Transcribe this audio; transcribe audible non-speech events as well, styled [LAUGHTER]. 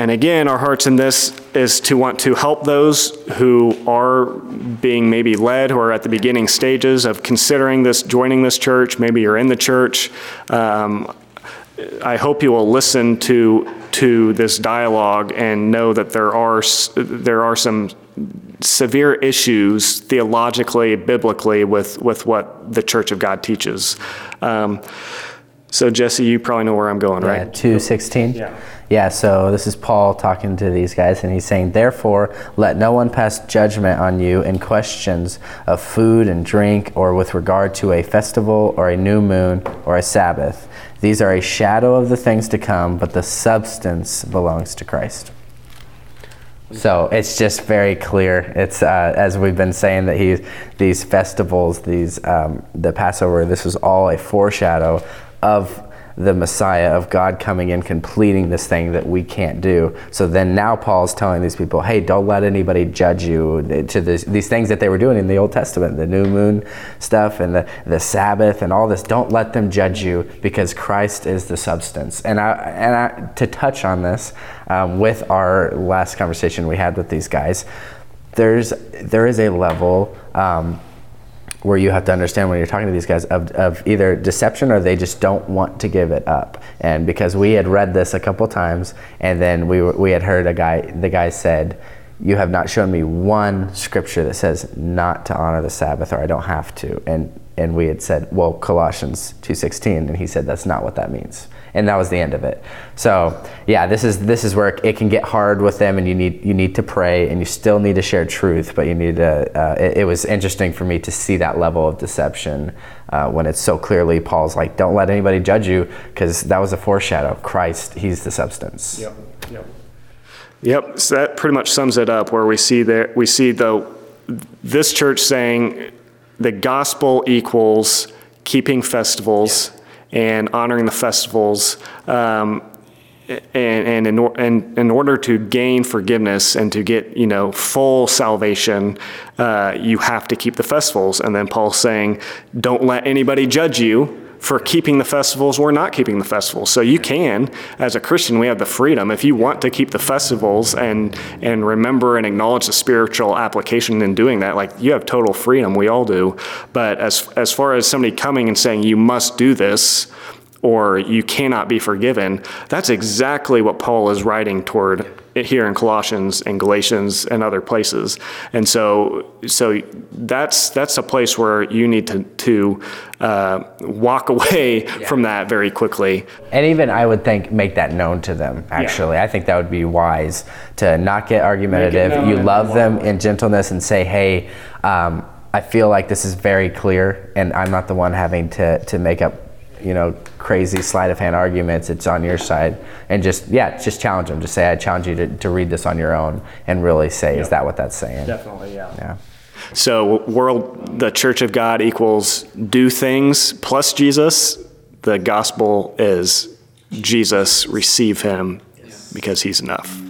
and again, our hearts in this is to want to help those who are being maybe led, who are at the beginning stages of considering this, joining this church. Maybe you're in the church. Um, I hope you will listen to to this dialogue and know that there are there are some severe issues theologically, biblically, with with what the Church of God teaches. Um, so Jesse, you probably know where I'm going, yeah, right? Two sixteen. Yeah. Yeah, so this is Paul talking to these guys, and he's saying, Therefore, let no one pass judgment on you in questions of food and drink, or with regard to a festival, or a new moon, or a Sabbath. These are a shadow of the things to come, but the substance belongs to Christ. So it's just very clear. It's uh, as we've been saying that he, these festivals, these um, the Passover, this was all a foreshadow of the Messiah of God coming in, completing this thing that we can't do. So then now Paul's telling these people, hey, don't let anybody judge you to this, these things that they were doing in the Old Testament, the new moon stuff and the, the Sabbath and all this. Don't let them judge you because Christ is the substance. And I, and I, to touch on this um, with our last conversation we had with these guys, there's there is a level. Um, where you have to understand when you're talking to these guys of, of either deception or they just don't want to give it up. And because we had read this a couple times, and then we were, we had heard a guy, the guy said, "You have not shown me one scripture that says not to honor the Sabbath, or I don't have to." And and we had said, "Well, Colossians 2:16," and he said, "That's not what that means." and that was the end of it. So yeah, this is this is where it can get hard with them, and you need you need to pray, and you still need to share truth, but you need to. Uh, it, it, was interesting for me to see that level of deception uh, when it's so clearly Paul's like, "Don't let anybody judge you," because that was a foreshadow. Christ, He's the substance. Yep. Yep. Yep. So that pretty much sums it up. Where we see there, we see though this church saying the gospel equals keeping festivals and honoring the festivals. Um, and, and, in, and in order to gain forgiveness and to get you know full salvation, uh, you have to keep the festivals. And then Paul's saying, "Don't let anybody judge you for keeping the festivals or not keeping the festivals. So you can, as a Christian, we have the freedom. If you want to keep the festivals and and remember and acknowledge the spiritual application in doing that, like you have total freedom. We all do. But as as far as somebody coming and saying you must do this or you cannot be forgiven, that's exactly what Paul is writing toward here in Colossians and Galatians and other places. And so, so that's that's a place where you need to to uh, walk [LAUGHS] away yeah. from that very quickly. And even I would think make that known to them. Actually, yeah. I think that would be wise to not get argumentative. You love them in gentleness and say, "Hey." Um, I feel like this is very clear, and I'm not the one having to, to make up you know, crazy sleight of hand arguments, it's on your side. And just, yeah, just challenge them. Just say, I challenge you to, to read this on your own and really say, yep. is that what that's saying? Definitely, yeah. Yeah. So, world, the Church of God equals do things plus Jesus. The gospel is Jesus, receive him because he's enough.